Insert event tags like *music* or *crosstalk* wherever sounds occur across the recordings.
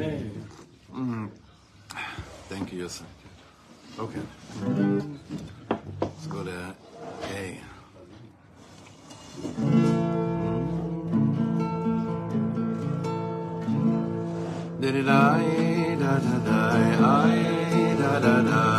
Mm. Thank you, Yosef. Okay. Let's go to A. Did it I da da da I da da da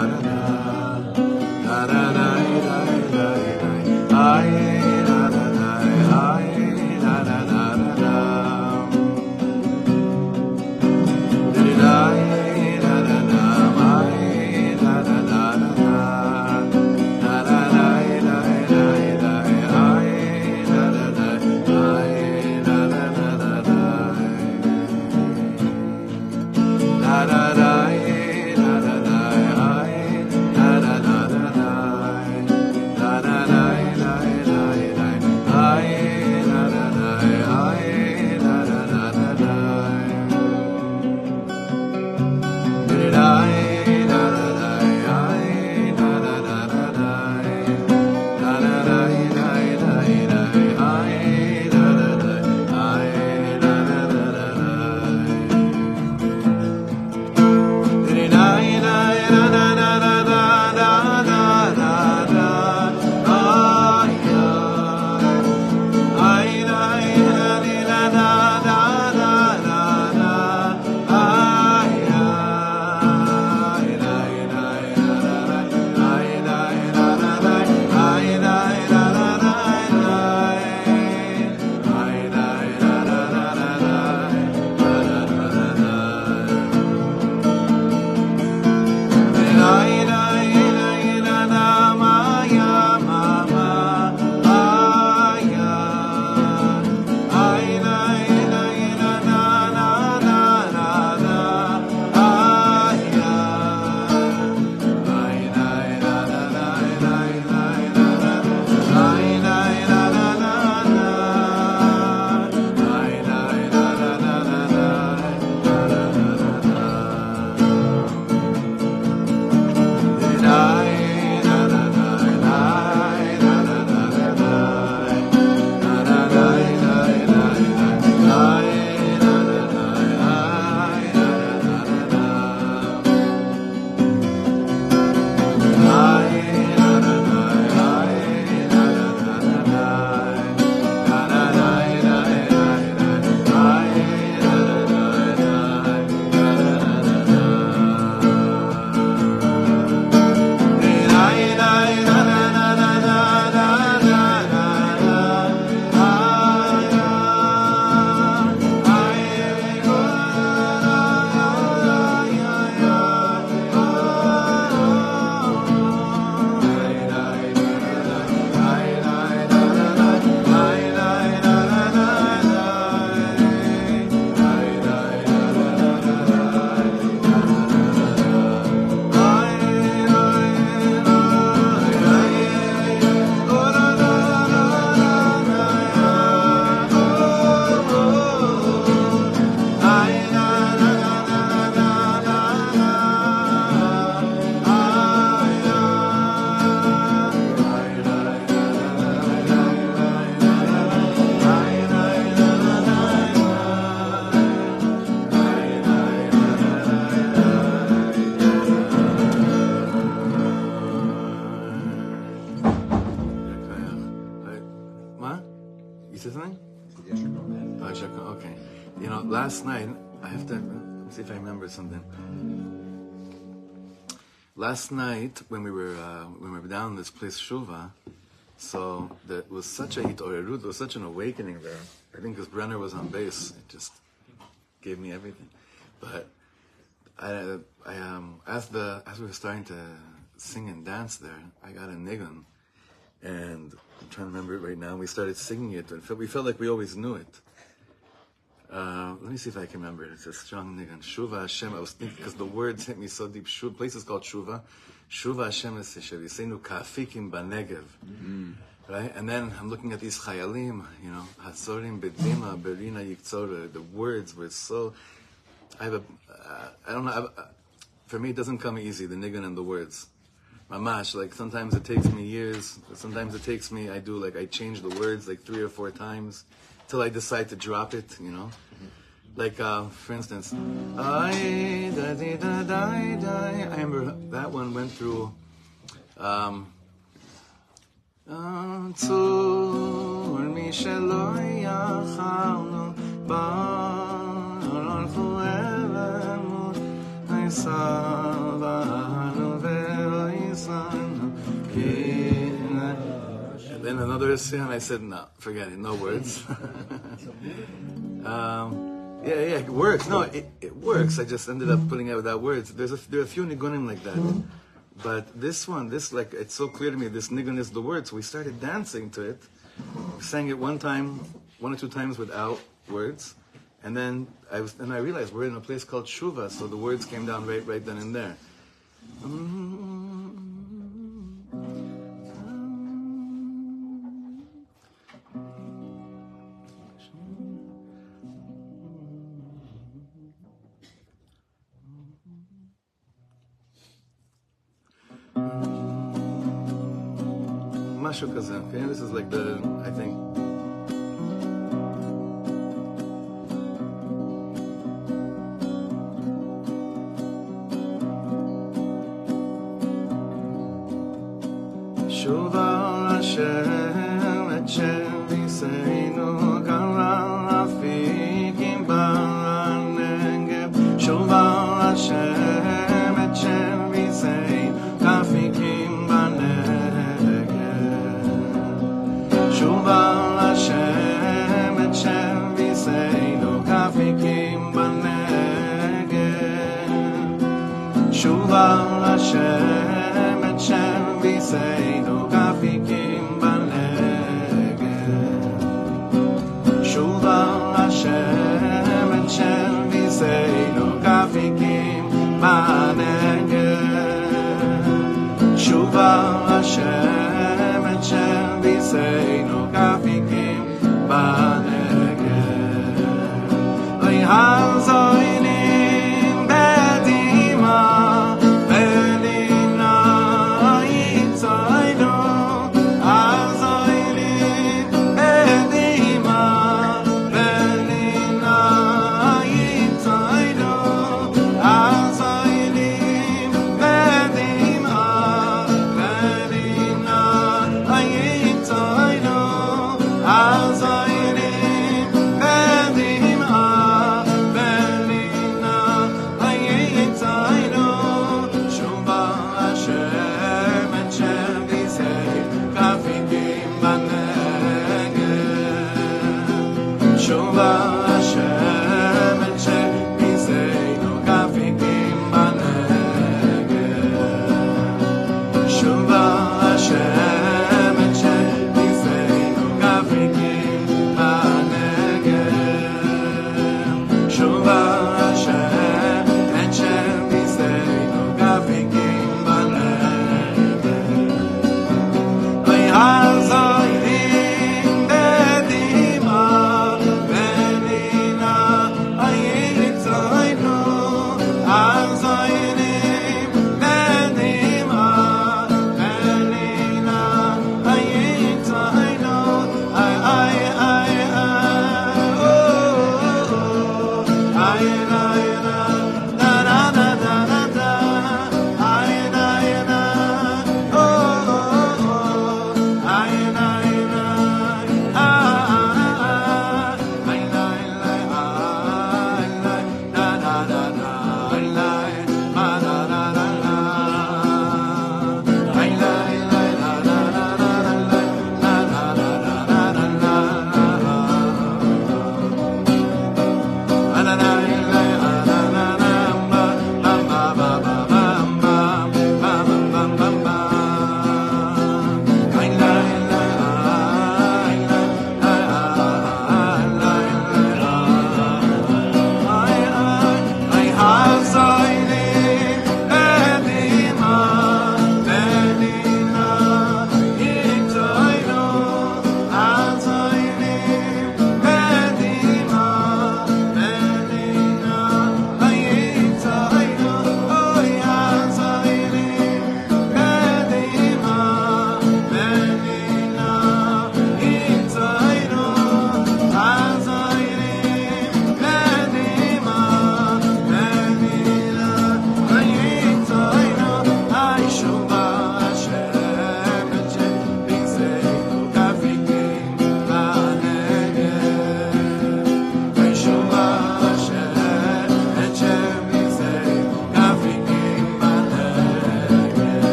Night, when we were uh, when we were down in this place Shuva, so that was such a hitorerut, there was such an awakening there. I think because Brenner was on bass, it just gave me everything. But I, I um, as the as we were starting to sing and dance there, I got a nigun, and I'm trying to remember it right now. We started singing it, and we felt like we always knew it. Uh, let me see if I can remember it. It's a strong nigun. Shuva Hashem. I was thinking because the words hit me so deep. Shuva, place is called Shuva. Shuva Hashem es Yisenu kafikim banegev. Right? And then I'm looking at these chayalim, you know, Hazorim bedima berina yiktzora. The words were so. I have a. Uh, I don't know. I've, uh, for me, it doesn't come easy. The nigun and the words. Mamash, like sometimes it takes me years. Sometimes it takes me. I do like I change the words like three or four times till I decide to drop it. You know. Like, uh, for instance, I, da, di, da, di, di. I remember that one went through. Um, Then another sin, I said, no, forget it, no words. *laughs* um, yeah, yeah, it works. No, it, it works. I just ended up putting it without words. There's a, there are a few nigunim like that. But this one, this like it's so clear to me. This nigun is the words. We started dancing to it. We sang it one time, one or two times without words, and then I was, and I realized we're in a place called Shuva, so the words came down right, right then and there. משהו כזה, okay? This is like the, I think.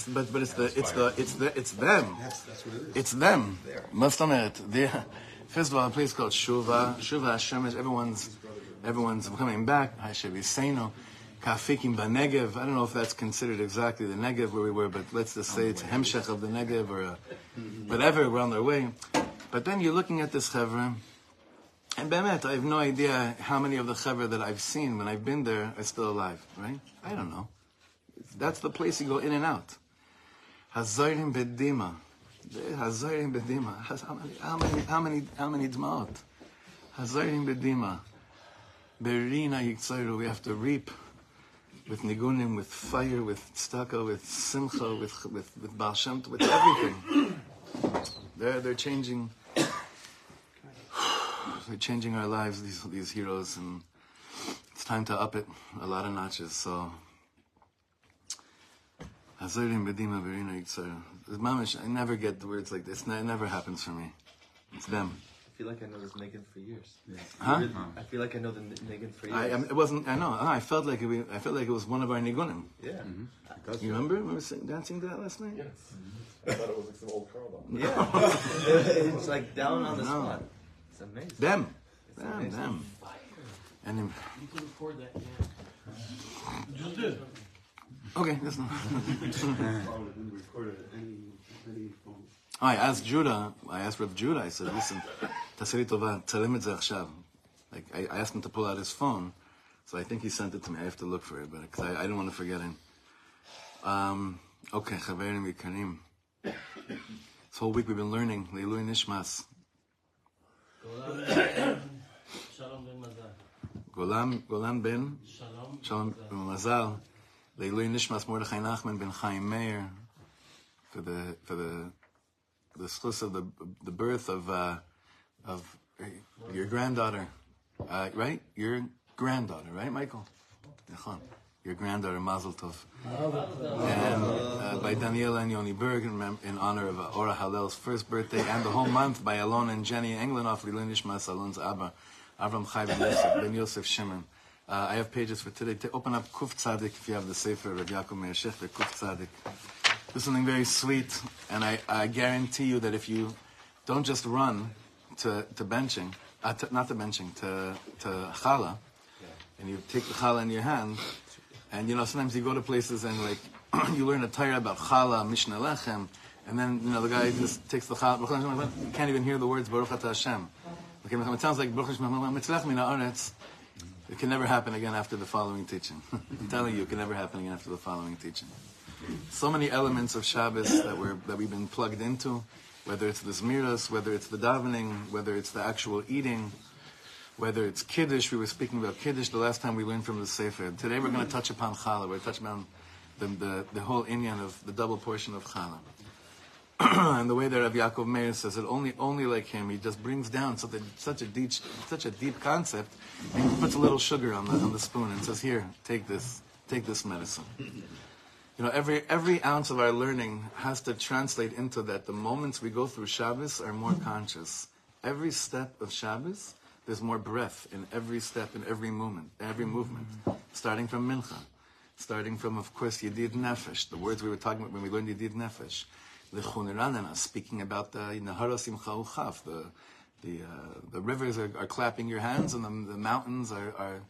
it's but but it's the it's the it's the it's them. It's them. Must it. The first of all, a place called Shuva. Shuva Hashemesh. Everyone's everyone's coming back. Hasheviseno. Kafikim Banegev. I don't know if that's considered exactly the Negev where we were, but let's just say it's a Hemshech of the Negev or a, whatever. We're on their way. But then you're looking at this Chevra. And Bemet, I have no idea how many of the Chevra that I've seen when I've been there are still alive, right? I don't know. That's the place you go in and out. Hazorim bedima. Hazorim bedima. How many, how many, how many, how many dmaot? Hazorim bedima. Berina. We have to reap with nigunim, with fire, with staka, with simcha, with with with Baal Shem with everything. They're they're changing. They're changing our lives. These these heroes, and it's time to up it a lot of notches. So. Hazorim bedima berina yiktzoru. Mamish, I never get the words like this. It never happens for me. It's them. I feel like I know this Megan for years. Huh? I feel like I know the N- Megan for years. I, I, it wasn't. I know. I felt like it, I felt like it was one of our nigunim. yeah. Mm-hmm. You remember? Remember sing, dancing to that last night? Yes. Mm-hmm. I thought it was like some old car though. Yeah. *laughs* it's like down on the No. spot. It's amazing. Them. It's Them. amazing. Them. And then, You can record that, yeah. Just did. Okay, listen. Probably been recorded at any, any phone. I asked Judah. I asked Rav Judah. I said, "Listen, tasiri tova, tzelem et ze achshav." Like I, I asked him to pull out his phone, so I think he sent it to me. I have to look for it, but because I, I didn't want to forget him. Um, okay, chaverim yikarim. This whole week we've been learning Leilui Nishmas. Shalom ben Mazal. Golan Golan ben Shalom. Shalom Mazal, Leilui Nishmas Mordechai Nachman ben Chaim Meir, for the for the the schus of the the birth of uh, of your granddaughter, uh, right? Your granddaughter, right, Michael? Your granddaughter Mazel Tov, and uh, by Daniela and Yoni Berg in, honor of Ora Hallel's first birthday, and the whole month by Alon and Jenny Englenoff, Leilui Nishmas Alon's Abba, Avram Chai ben Yosef Shimon. Uh, I have pages for today. To open up Kuf Tzadik if you have the Sefer of Yaakov Meir Shechter, Kuf Tzadik. There's something very sweet, and I, I guarantee you that if you don't just run to, to benching, uh, to, not to benching, to, to challah, and you take the challah in your hand, and you know, sometimes you go to places and like, *clears throat* you learn a Torah about challah, Mishnah Lechem, and then, you know, the guy just takes the challah, can't even hear the words Baruch Atah Hashem. Okay, it sounds like Baruch Hashem. It can never happen again after the following teaching. *laughs* I'm telling you, it can never happen again after the following teaching so many elements of Shabbos that we're that we've been plugged into, whether it's the Zmiras, whether it's the davening, whether it's the actual eating, whether it's Kiddush. We were speaking about Kiddush the last time we learned from the Sefer. Today we're going to mm-hmm. touch upon Challah. We're touching on the, the, the whole Inyan of the double portion of Challah. *clears throat* and the way that Rav Yaakov Meir says it, only only like him, he just brings down something such a deep such a deep concept, and he puts a little sugar on the on the spoon and says, "Here, take this, take this medicine." You know, every every ounce of our learning has to translate into that. The moments we go through Shabbos are more conscious. Every step of Shabbos, there's more breath in every step, in every movement, every movement. Starting from Mincha, starting from, of course, Yedid Nefesh, the words we were talking about when we learned Yedid Nefesh. Lechun Ranana, speaking about the Naharosim Chauchaf, the the uh, the rivers are, are clapping your hands, and the, the mountains are, are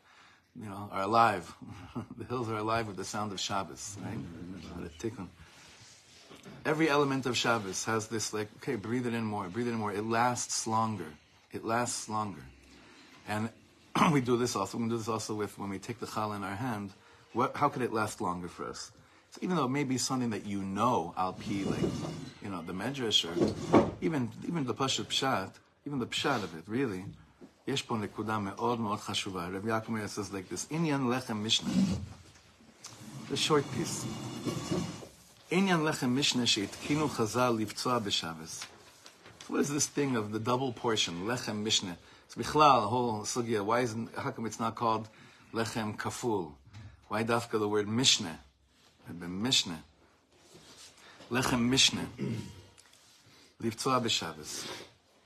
you know, are alive. *laughs* the hills are alive with the sound of Shabbos, right? Every element of Shabbos has this, like, okay, breathe it in more, breathe it in more. It lasts longer. It lasts longer. And *clears throat* we do this also. We do this also with when we take the challah in our hand. What, how could it last longer for us? So even though it may be something that you know, al pi, like, you know, the medrash or even even the pashut pshat, even the pshat of it, really. יש פה נקודה מאוד מאוד חשובה. רב יעקב מאיר says like this, עניין לחם משנה. The short piece. עניין לחם משנה שהתקינו חז"ל לפצוע בשבס. So what is this thing of the double portion, lechem mishnah? So bichlal, the whole sugya, why isn't, how come it's not called lechem kaful? Why dafka the word mishnah? It had been mishnah. Lechem mishnah. Livtzoa b'Shabbos.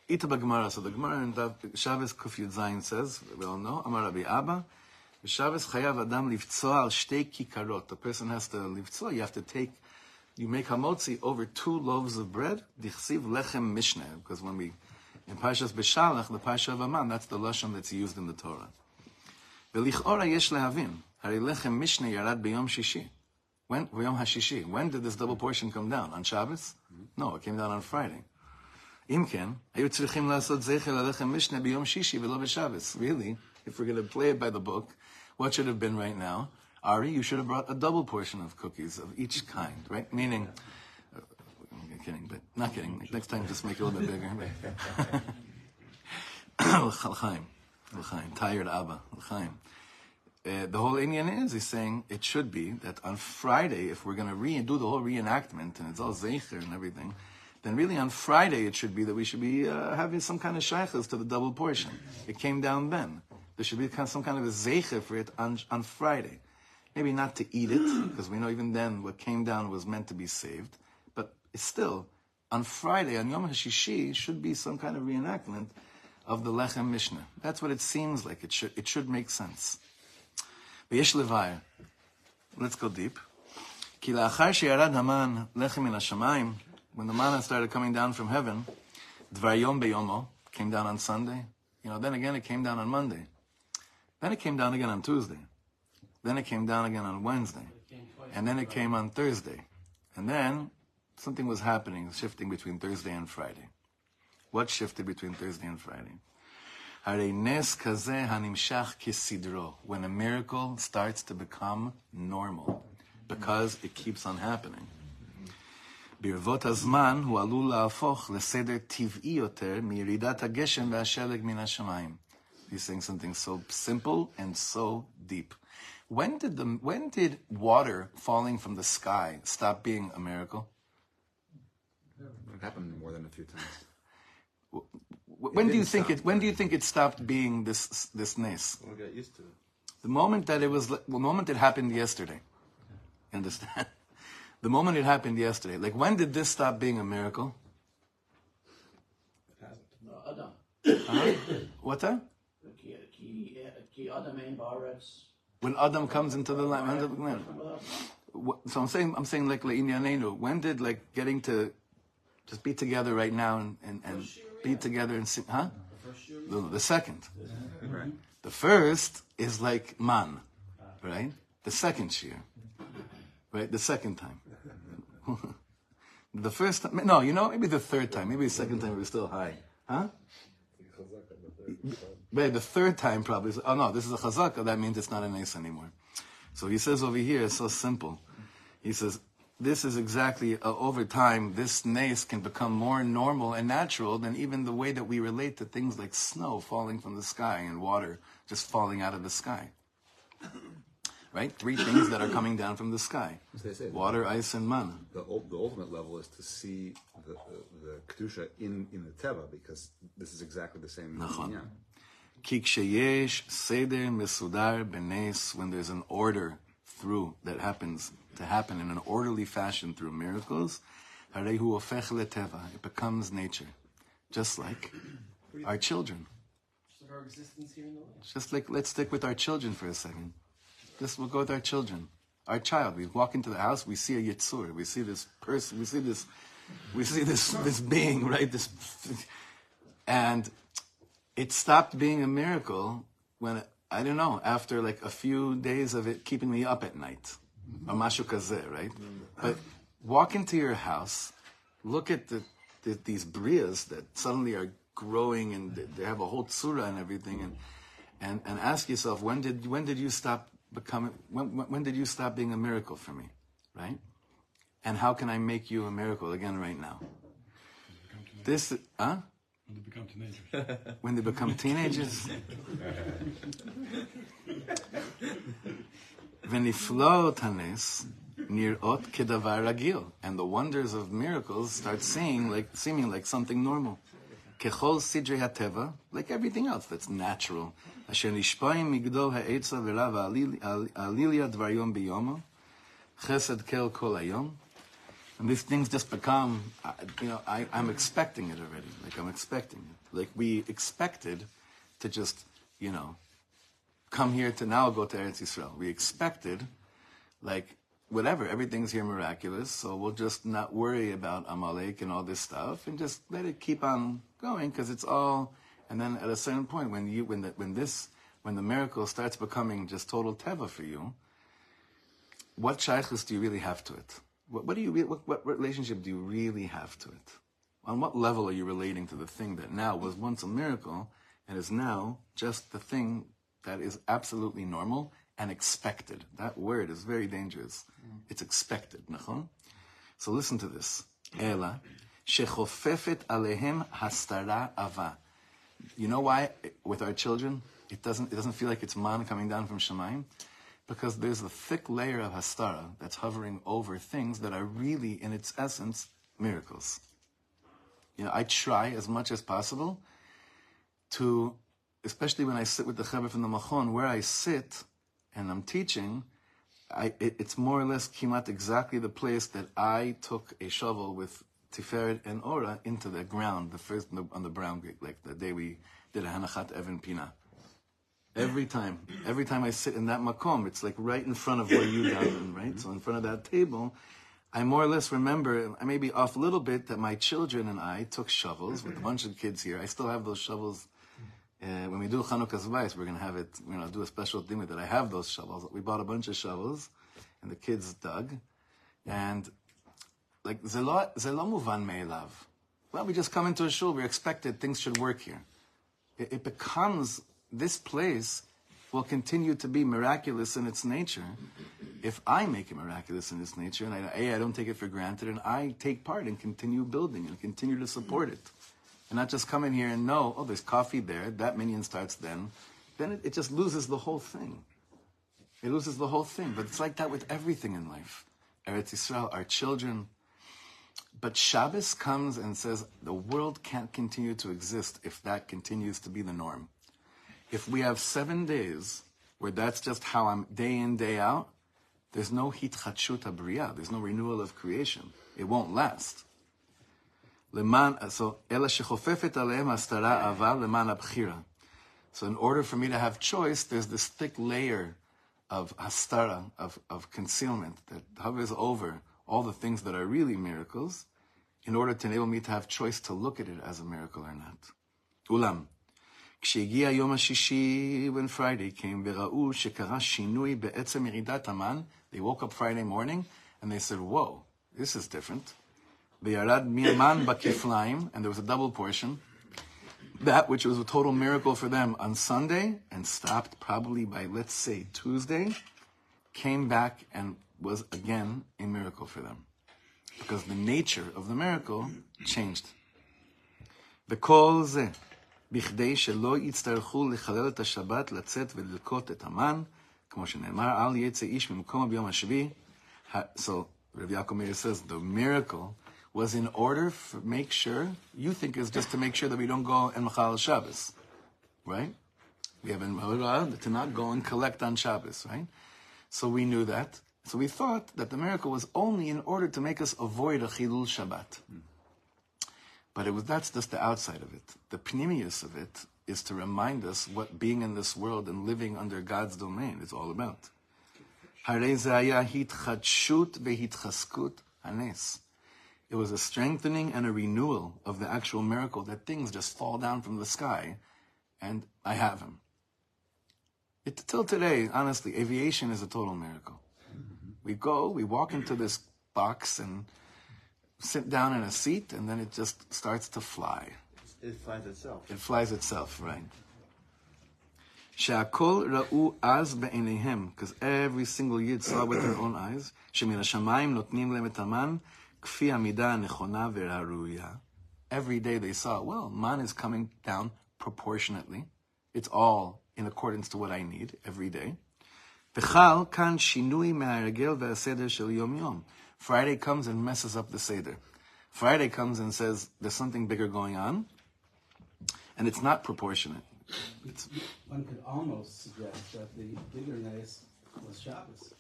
Ita b'Gemara. So the Gemara in Dav- Shabbos Kuf Yud Zayin says, we all know, Amar Rabbi Abba, B'Shabbos chayav adam livtzoa al shtei kikarot. The person has to livtzoa. You have to take, you make hamotzi over two loaves of bread. Dichsiv lechem mishneh. Because when we, in Parshas B'Shalach, the Parsha of Aman, that's the lashon that's used in the Torah. ולכאורה יש להבין, הרי לחם משנה ירד ביום שישי. When, ביום השישי. When did this double portion come down? On Shabbos? No, it came down on Friday. אם כן, היו צריכים לעשות זכר ללחם משנה ביום שישי ולא בשבס. Really, if we're going to play it by the book, what should have been right now? Ari, you should have brought a double portion of cookies of each kind, right? Meaning, uh, I'm kidding, but not kidding. Like, next time, just make it a little bit bigger. *laughs* L'chaim, l'chaim, tired Abba, l'chaim. Uh, the whole Inyan is, he's saying it should be that on Friday, if we're going to re- do the whole reenactment and it's all zecher and everything, then really on Friday it should be that we should be uh, having some kind of shaykhs to the double portion. It came down then. There should be some kind of a zecher for it on, on Friday. Maybe not to eat it, because we know even then what came down was meant to be saved. But still, on Friday, on Yom HaShishi, should be some kind of reenactment of the Lechem Mishnah. That's what it seems like. It should, it should make sense. ויש לבייר. Let's go deep. כי לאחר שירד המן לחם מן השמיים, when the manna started coming down from heaven, דבר יום ביומו, came down on Sunday. You know, then again it came down on Monday. Then it came down again on Tuesday. Then it came down again on Wednesday. And then it came on Thursday. And then something was happening, shifting between Thursday and Friday. What shifted between Thursday and Friday? when a miracle starts to become normal, because it keeps on happening. ברבות הזמן הוא עלול להפוך לסדר טבעי יותר מירידת הגשם והשלג מן השמיים. He's saying something so simple and so deep. When did the when did water falling from the sky stop being a miracle? It happened more than a few times. When do you think stop. it? When do you think it stopped being this this nice? When we got used to it. The moment that it was, the moment it happened yesterday. You understand? *laughs* the moment it happened yesterday. Like when did this stop being a miracle? It hasn't. uh-huh. What time? When Adam comes into the land, so I'm saying, I'm saying like When did like getting to just be together right now and and, and be together and sing, huh? No, no, the second. Right. The first is like man, right? The second shear, right? The second time. *laughs* the first time, no, you know, maybe the third time, maybe the second time we were still high, huh? But the third time probably, oh no, this is a chazaka, that means it's not an ace anymore. So he says over here, it's so simple. He says, this is exactly uh, over time, this nace can become more normal and natural than even the way that we relate to things like snow falling from the sky and water just falling out of the sky. *coughs* right? Three things that are coming down from the sky say, water, the, ice, and man. The, the, ultimate level is to see the, the, Kedusha in, in the Teva because this is exactly the same. Kiksheyesh, Seder, Mesudar, Benes, When there's an order through that happens to happen in an orderly fashion through miracles, harehu ofech leteva, it becomes nature, just like our children. Just like let's stick with our children for a second. This will go with our children. Our child. We walk into the house, we see a yitzur, we see this person, we see this, we see this this being, right? This, and it stopped being a miracle when I don't know, after like a few days of it keeping me up at night. A mashu right? But walk into your house, look at the, the these brias that suddenly are growing and they- have a whole tsura and everything, and and and ask yourself when did when did you stop becoming when when when did you stop being a miracle for me, right? And how can I make you a miracle again right now? This, huh? *laughs* When they become teenagers. when they become teenagers. Veniflo tanes nirot kedavar ragil, and the wonders of miracles start seeing like seeming like something normal. Kechol sidre hateva, like everything else that's natural. Asher nishpaim migdol ha'etza v'rav alilia dvar yom biyomo, chesed kel kol hayom, and these things just become, uh, you know, I, I'm expecting it already. Like I'm expecting it. Like we expected to just, you know, come here to now go to Eretz Yisrael. We expected, like, whatever, everything's here miraculous, so we'll just not worry about Amalek and all this stuff and just let it keep on going because it's all. And then at a certain point, when you when the, when this when the miracle starts becoming just total teva for you, what shaykhs do you really have to it? What, what do you re- what, what relationship do you really have to it? On what level are you relating to the thing that now was once a miracle and is now just the thing that is absolutely normal and expected? That word is very dangerous. Mm. It's expected, nachon? So listen to this. Ela, shechofefet alehem hastara ava. You know why with our children it doesn't it doesn't feel like it's man coming down from Shemaim? Because there's a thick layer of hastara that's hovering over things that are really, in its essence, miracles. You know, I try as much as possible to, especially when I sit with the Chaver from the Machon, where I sit and I'm teaching, I, it, it's more or less kimat exactly the place that I took a shovel with Tiferet and Ora into the ground, the first on the, on the brown like the day we did a Hanachat Even Pina. Every time, every time I sit in that makom, it's like right in front of where you daven, right? So in front of that table, I more or less remember. I may be off a little bit that my children and I took shovels with a bunch of kids here. I still have those shovels. Uh, when we do Hanukkah's Vice, we're gonna have it. You know, do a special thing with it. I have those shovels. We bought a bunch of shovels, and the kids dug, and like zelot zelot muvan meilav. Well, we just come into a shul. We're expected things should work here. it, it becomes this place will continue to be miraculous in its nature if I make it miraculous in its nature, and I, A, I don't take it for granted, and I take part and continue building and continue to support it. And not just come in here and know, oh, there's coffee there, that minyan starts then. Then it, it just loses the whole thing. It loses the whole thing. But it's like that with everything in life. Eretz Yisrael, our children. But Shabbos comes and says the world can't continue to exist if that continues to be the norm. If we have seven days where that's just how I'm day in, day out, there's no hitchachut abriya, there's no renewal of creation. It won't last. So. So in order for me to have choice, there's this thick layer of hastara, of, of concealment that hovers over all the things that are really miracles in order to enable me to have choice to look at it as a miracle or not. Ulam, כשהגיע יום השישי, when Friday came, וראו שקרה שינוי בעצם ירידת המן, they woke up Friday morning, and they said, whoa, this is different. וירד מהמן *laughs* בכפליים, and there was a double portion. That which was a total miracle for them on Sunday, and stopped probably by, let's say, Tuesday, came back and was again a miracle for them. Because the nature of the miracle changed. וכל זה, בכדי שלא יצטרכו לחלל את השבת, לצאת וללקוט את המן, כמו שנאמר, אל יצא איש ממקומו ביום השביעי. So, Rav Yaakov Meir says, the miracle was in order to make sure, you think is just to make sure that we don't go and Machal Shabbos, right? We have in to not go and collect on Shabbos, right? So we knew that. So we thought that the miracle was only in order to make us avoid a Chilul Shabbat. But it was that's just the outside of it. The pnimius of it is to remind us what being in this world and living under God's domain is all about. It was a strengthening and a renewal of the actual miracle that things just fall down from the sky and I have him. It, till today, honestly, aviation is a total miracle. We go, we walk into this box and sit down in a seat, and then it just starts to fly. It finds itself. It flies itself, right? שהכל ראו אז בעיניהם, because every single yid saw with their own eyes, שמן השמיים נותנים להם את המן, כפי המידה הנכונה והראויה. Every day they saw, well, man is coming down proportionately. It's all in accordance to what I need every day. וחל כאן שינוי מההרגל והסדר של יום-יום. Friday comes and messes up the seder. Friday comes and says, there's something bigger going on, and it's not proportionate. It's, One could almost suggest that the bigger nace was Shabbos.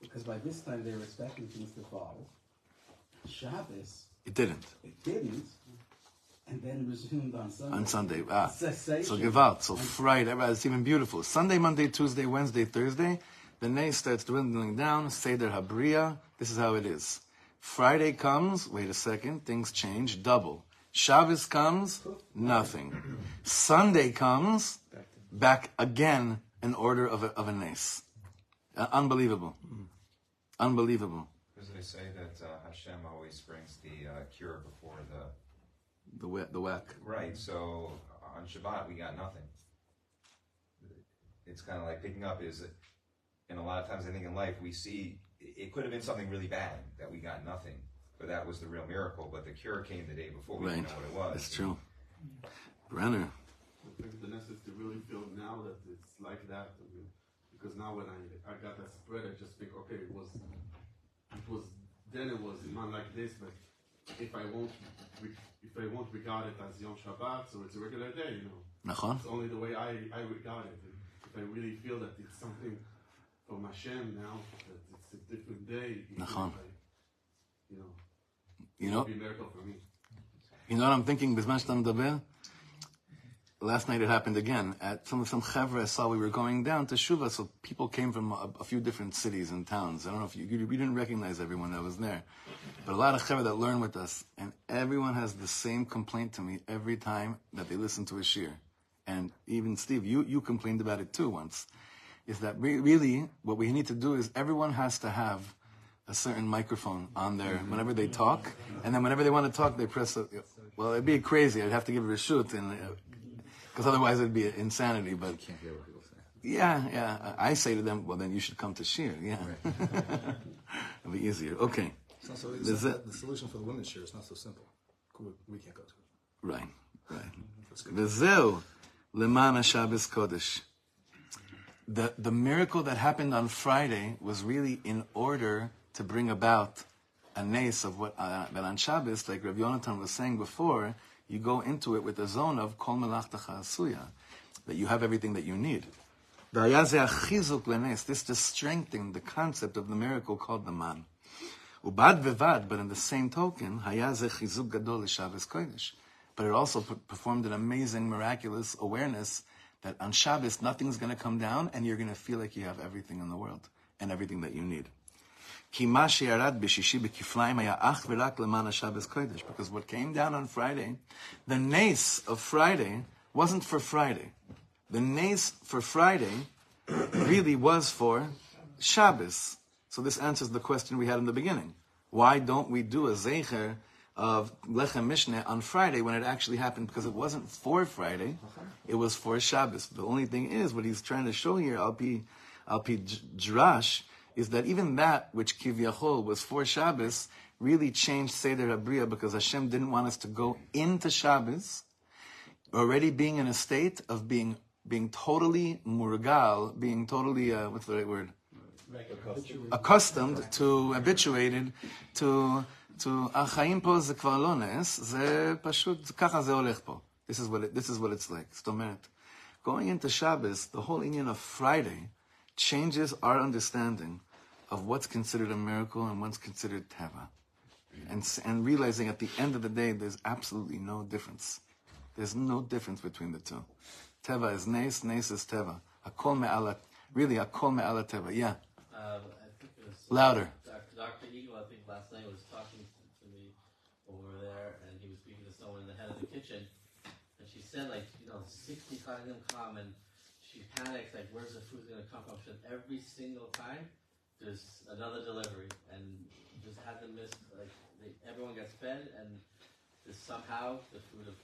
Because by this time they were expecting things to fall. Shabbos, it didn't. it didn't. And then resumed on Sunday. on Sunday. Ah, Cessation. so Gewalt. So Friday, it's even beautiful. Sunday, Monday, Tuesday, Wednesday, Thursday. The Nay starts dwindling down. Seder Habriya. This is how it is. Friday comes. Wait a second. Things change. Double. Shabbos comes. Nothing. Sunday comes. Back again in order of a, of a Nace. Uh, unbelievable. Unbelievable. Because they say that uh, Hashem always brings the uh, cure before the. The whack. The whack. Right, so on Shabbat we got nothing. It's kind of like picking up is, and a lot of times I think in life we see it could have been something really bad that we got nothing, but that was the real miracle. But the cure came the day before we Right. didn't know what it was. It's true. Brenner. I think the next is to really feel now that it's like that. I mean, because now when I, I got that spread, I just think, okay, it was, it was, then it was a man like this, but if I won't, if I won't regard it as Yom Shabbat, so it's a regular day, you know. Nachon? It's only the way I, I regard it. If I really feel that it's something from Hashem now that it's a different day. Nachon. You know, you know, for me. You know what I'm thinking? Last night it happened again. At some some chavre I saw we were going down to Shuva, so people came from a, a few different cities and towns. I don't know if you, you, didn't recognize everyone that was there, but a lot of chavre that learn with us, and everyone has the same complaint to me every time that they listen to a shiur. And even Steve, you you complained about it too once is that re- really what we need to do is everyone has to have a certain microphone on there whenever they talk, and then whenever they want to talk, they press. A, well, it'd be crazy. I'd have to give it a shoot, and uh, because otherwise it'd be insanity. But Yeah, yeah. I say to them, well, then you should come to Shir. Yeah, right. *laughs* it'd be easier. Okay. It's so, that, the solution for the women's share is not so simple. We, can't go to it. Right, right. Vezeu, lemana Shabbos Kodesh the, the miracle that happened on Friday was really in order to bring about a nace of what uh, that on Shabbos, like Rav Yonatan was saying before, you go into it with a zone of kol melachtacha asuya, that you have everything that you need. This just strengthened the concept of the miracle called the man. Ubad vivad, but in the same token, hayaze chizuk gadol Shabbos kodesh. But it also performed an amazing, miraculous awareness that on Shabbos nothing's going to come down and you're going to feel like you have everything in the world and everything that you need. Because what came down on Friday, the nace of Friday wasn't for Friday. The nace for Friday really was for Shabbos. So this answers the question we had in the beginning. Why don't we do a Zecher of Lechem Mishneh on Friday when it actually happened? Because it wasn't for Friday, it was for Shabbos. The only thing is, what he's trying to show here, Alpi, Alpi Drash, is that even that which Kivyachol was for Shabbos really changed Seder Habriya because Hashem didn't want us to go into Shabbos already being in a state of being being totally murgal, being totally uh, what's the right word? accustomed to, habituated to, to, החיים פה זה כבר לא נס, זה פשוט, ככה זה הולך פה. This is what it, this is what it's like. זאת אומרת, going into Shabbos, the whole Inyan of Friday changes our understanding of what's considered a miracle and what's considered teva. And, and realizing at the end of the day, there's absolutely no difference. There's no difference between the two. Teva is nes, nes is teva. Hakol me'ala, really, hakol me'ala teva, yeah. Uh, Louder. Dr. Eagle, I think last night was talking to, to me over there, and he was speaking to someone in the head of the kitchen, and she said like, you know, 65 of them come, and she panics like, where's the food gonna come from? She said every single time there's another delivery, and just hasn't missed like they, everyone gets fed, and somehow the food of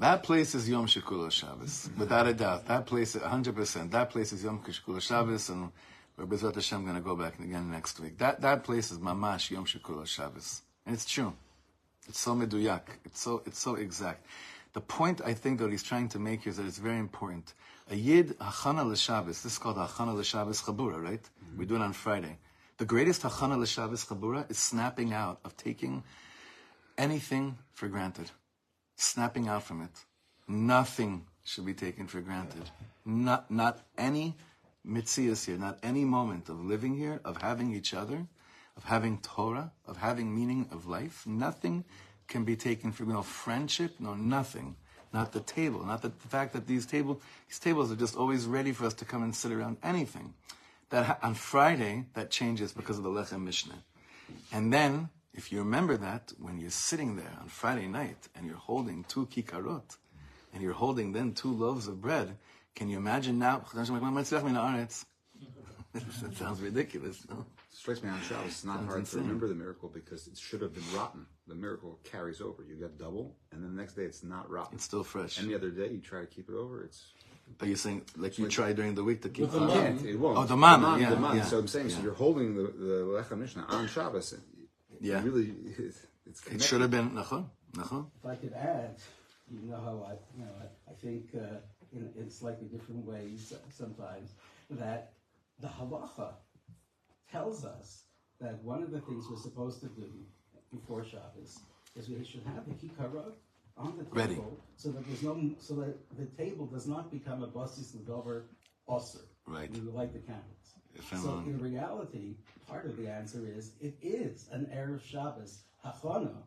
that place is Yom Shikula Shabbos, without a doubt. That place, 100%. That place is Yom Shikula Shabbos, and we're Bezrat Hashem going to go back again next week. That that place is Mamash Yom Shikula Shabbos, and it's true. It's so meduyak. It's so it's so exact. The point I think that he's trying to make here is that it's very important. A yid hachana l'Shabbos. This is called hachana l'Shabbos chabura, right? Mm-hmm. We do it on Friday. The greatest hachana l'Shabbos chabura is snapping out of taking anything for granted, snapping out from it. Nothing should be taken for granted. Not not any mitzias here, not any moment of living here, of having each other, of having Torah, of having meaning of life. Nothing can be taken for, know, friendship, no, nothing. Not the table, not the, the fact that these table, these tables are just always ready for us to come and sit around anything. That on Friday, that changes because of the Lechem Mishnah. And then, if you remember that, when you're sitting there on Friday night and you're holding two kikarot, and you're holding then two loaves of bread, can you imagine now? *laughs* It *laughs* sounds ridiculous, no? strikes me on Shabbos. It's not Sounds hard insane. to remember the miracle because it should have been rotten. The miracle carries over. You get double, and then the next day it's not rotten. It's still fresh. Any other day you try to keep it over, it's But you're saying, like you try during the week to keep With the man. can't. It won't. Oh, the man, man, yeah, the man. yeah, So I'm saying, so yeah. you're holding the the Lechem Mishnah on Shabbos. and Yeah. Really, *laughs* it's, it's It should have been, nachon, nachon. If I could add, you know how I, you know, I, I think uh, in, in slightly different ways sometimes that the halacha tells us that one of the things we're supposed to do before Shabbos is we should have the kikarot on the table Ready. so that there's no so that the table does not become a basis ledover osir. Right. We light the candles. So I'm- in reality, part of the answer is it is an erev Shabbos hachana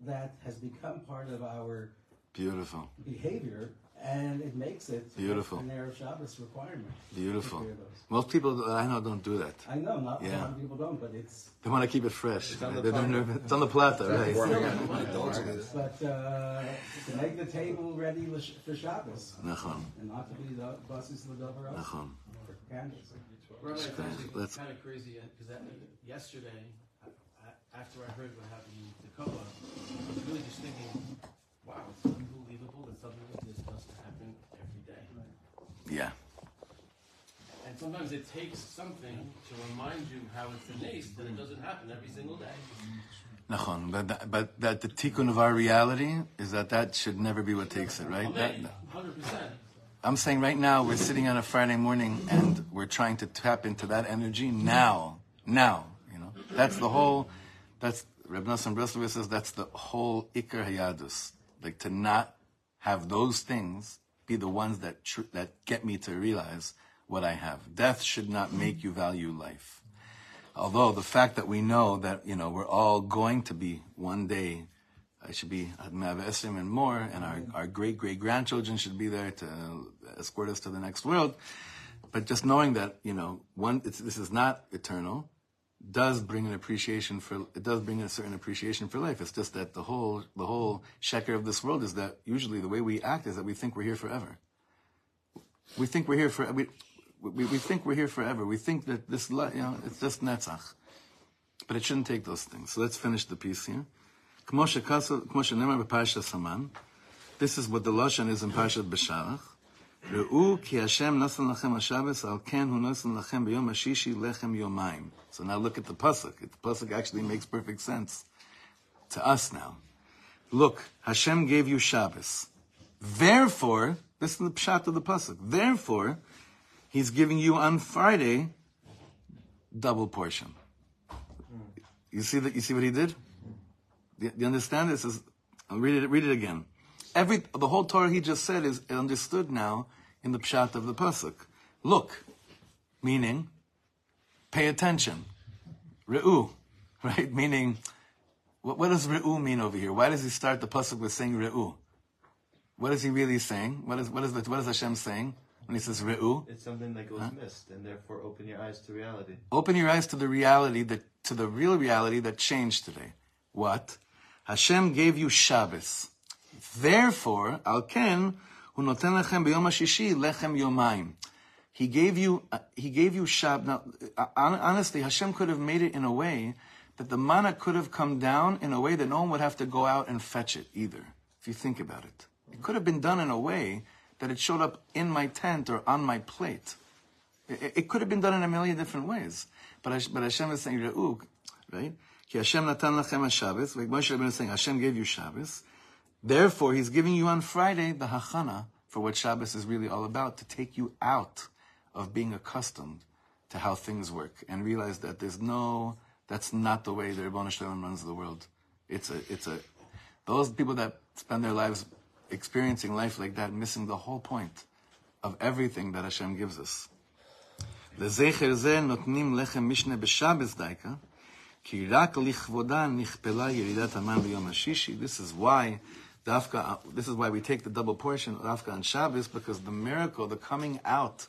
that has become part of our Beautiful, behavior, and it makes it Beautiful. an erev Shabbos requirement. beautiful. Take care of those. Most people I know don't do that. I know not a Yeah. lot of people don't, but it's They want to keep it fresh. It's on the They don't platter. know- It's on the platter, right? *laughs* but uh, to make the table ready for Shabbos Nachon, and not to be the buses ledover osir nachon. for candles. Rabbi, it's actually Let's- kind of crazy because yesterday, a- a- after I heard what happened in Tacoma, I was really just thinking, wow, it's unbelievable that something like this doesn't happen every day. Yeah. And sometimes it takes something to remind you how it's a nace that it doesn't happen every single day. Nachon. But, that- but that the tikkun of our reality is that that should never be what takes it, right? That, Amen. Hundred percent. I'm saying right now we're sitting on a Friday morning and we're trying to tap into that energy now. Now, you know, that's the whole. That's Reb Nosson Breslov says that's the whole ikar hayadus. Like to not have those things be the ones that tr- that get me to realize what I have. Death should not make you value life. Although the fact that we know that you know we're all going to be one day I should be at Mavasim and more, and our, our great great grandchildren should be there to escort us to the next world. But just knowing that, you know, one, this is not eternal, does bring an appreciation for it does bring a certain appreciation for life. It's just that the whole the whole sheker of this world is that usually the way we act is that we think we're here forever. We think we're here for we, we, we think we're here forever. We think that this you know it's just netzach, but it shouldn't take those things. So let's finish the piece here. This is what the lashon is in Parshat Beshalach. Ki Hashem nasan lachem al ken hu nasan lachem b'yom hashishi lechem. So now look at the pasuk. The pasuk actually makes perfect sense to us now. Look, Hashem gave you Shabbos. Therefore, this is the pshat of the pasuk. Therefore, He's giving you on Friday double portion. You see that? You see what He did? Do you understand? This. I'll read it. Read it again. Every the whole Torah he just said is understood now in the pshat of the pasuk. Look, meaning, pay attention. Re'u, *laughs* right? Meaning, what, what does re'u mean over here? Why does he start the pasuk with saying re'u? What is he really saying? What is what is the, what is Hashem saying when he says re'u? It's something that goes missed, and therefore open your eyes to reality. Open your eyes to the reality that to the real reality that changed today. What? Hashem gave you Shabbos. Therefore, al ken noten lechem b'yom hashishi lechem yomayim. He gave you uh, he gave you Shabbos. Now, uh, honestly, Hashem could have made it in a way that the manna could have come down in a way that no one would have to go out and fetch it either. If you think about it, it could have been done in a way that it showed up in my tent or on my plate. It, it could have been done in a million different ways. But, but Hashem is saying, right? Ki Hashem natan lachem Shabbos. Like Moshe Rabbeinu is saying, Hashem gave you Shabbos. Therefore, he's giving you on Friday the hachana for what Shabbos is really all about, to take you out of being accustomed to how things work and realize that there's no, that's not the way the Ribono Shel Olam runs the world. It's a, it's a, those people that spend their lives experiencing life like that, missing the whole point of everything that Hashem gives us. This is why dafka, this is why we take the double portion of dafka on Shabbos, because the miracle, the coming out,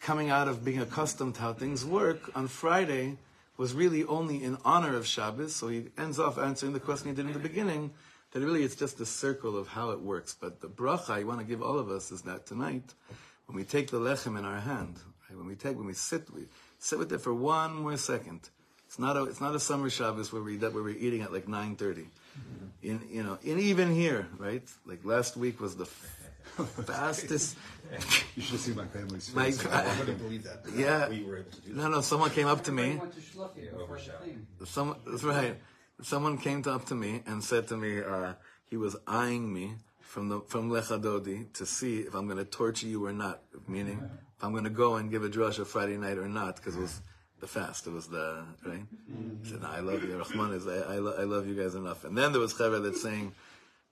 coming out of being accustomed to how things work on Friday was really only in honor of Shabbos. So he ends off answering the question he did in the beginning, that really it's just a circle of how it works. But the bracha I want to give all of us is that tonight, when we take the lechem in our hand, right, when we take, when we sit, we sit with it for one more second. It's not a, it's not a summer Shabbos where we, that where we're eating at like 9.30. In, you know, and even here, right? Like last week was the *laughs* fastest. You should see my family's My face. God. I couldn't believe that. Yeah. We were able to do that. No, no, someone came up to me. Everyone to shluchim before the. Some, that's right. Someone came to, up to me and said to me, uh, he was eyeing me from the from Lechadodi to see if I'm going to torture you or not. Meaning, if I'm going to go and give a drasha Friday night or not, because it was the fast. It was the right. I said, no, I love you, Rahman is I, I, lo- I love you guys enough. And then there was Chaver that's saying.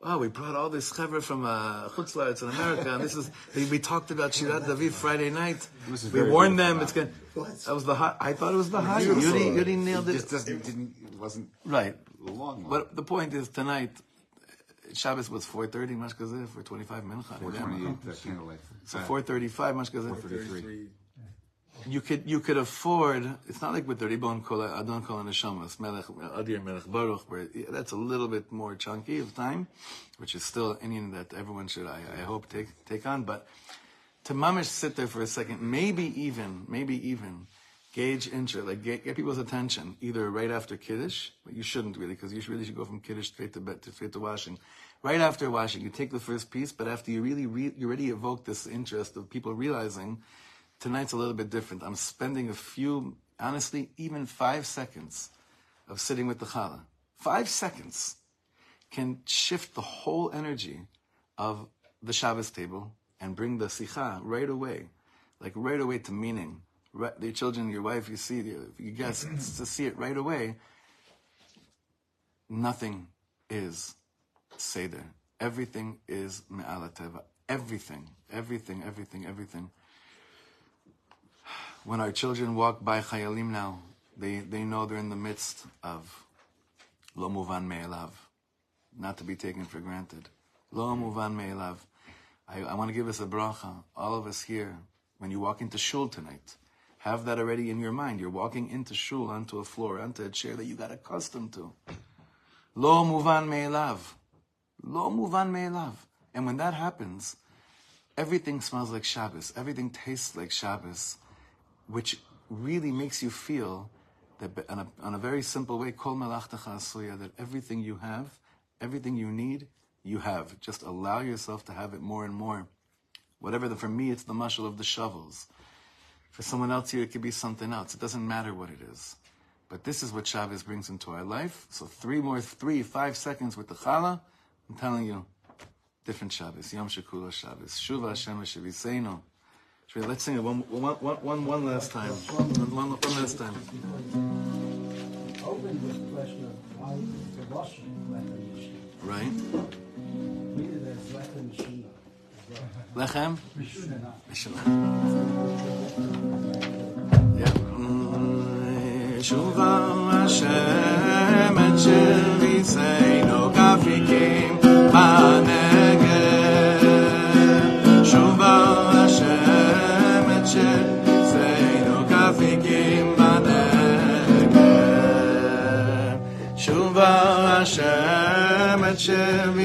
Oh, we brought all this chaver from uh, Chutz La'aretz in America, and this is we, we talked about Shirat David Friday night. We warned them it's good. That was the high. I thought it was the. Beautiful. Yuri, Yuri nailed It it. just doesn't, didn't, it wasn't Right. long. But the point is tonight, Shabbos was 4.30, much gazeh, for 25 mincha. 428, uh, candlelight. So 4.35, much gazeh. 433. You could, you could afford, it's not like with the Ribon Kol, Adon Kol Neshamas, Melech, Adir Melech Baruch, where that's a little bit more chunky of time, which is still Inyan that everyone should, I, I hope, take, take on. But to mamish sit there for a second, maybe even, maybe even gauge interest, like get, get people's attention, either right after Kiddush, but you shouldn't really, because you should, really should go from Kiddush straight to bed, to straight to washing. Right after washing, you take the first piece, but after you really, re, you already evoke this interest of people realizing tonight's a little bit different. I'm spending a few, honestly, even five seconds of sitting with the challah. Five seconds can shift the whole energy of the Shabbos table and bring the sikha right away, like right away to meaning. Right, your children, your wife, you see, you guess to see it right away. Nothing is seder. Everything is me'alateva. Everything, everything, everything, everything. When our children walk by Chayalim now, they, they know they're in the midst of Lo Muvan Me'elav, not to be taken for granted. Lo Muvan Me'elav. I, I want to give us a bracha, all of us here, when you walk into shul tonight. Have that already in your mind. You're walking into shul, onto a floor, onto a chair that you got accustomed to. Lo Muvan Me'elav. Lo Muvan Me'elav. And when that happens, everything smells like Shabbos. Everything tastes like Shabbos which really makes you feel that on a, on a very simple way, kol melachtacha asuya, that everything you have, everything you need, you have. Just allow yourself to have it more and more. Whatever the, for me, it's the mushel of the shovels. For someone else here, it could be something else. It doesn't matter what it is. But this is what Shabbos brings into our life. So three more, three, five seconds with the challah. I'm telling you, different Shabbos. Yom Shekula Shabbos. Shuva Hashem Sheviseinu. Shreya, Let's sing it one, one, one, one, one last time. One, one, one last time. Open with the question of why the Russian lechem machine. Right? Really, there's lechem machine. Lechem? Mishnah. Yeah. Mm, Shuva Hashem et kafikim Hashem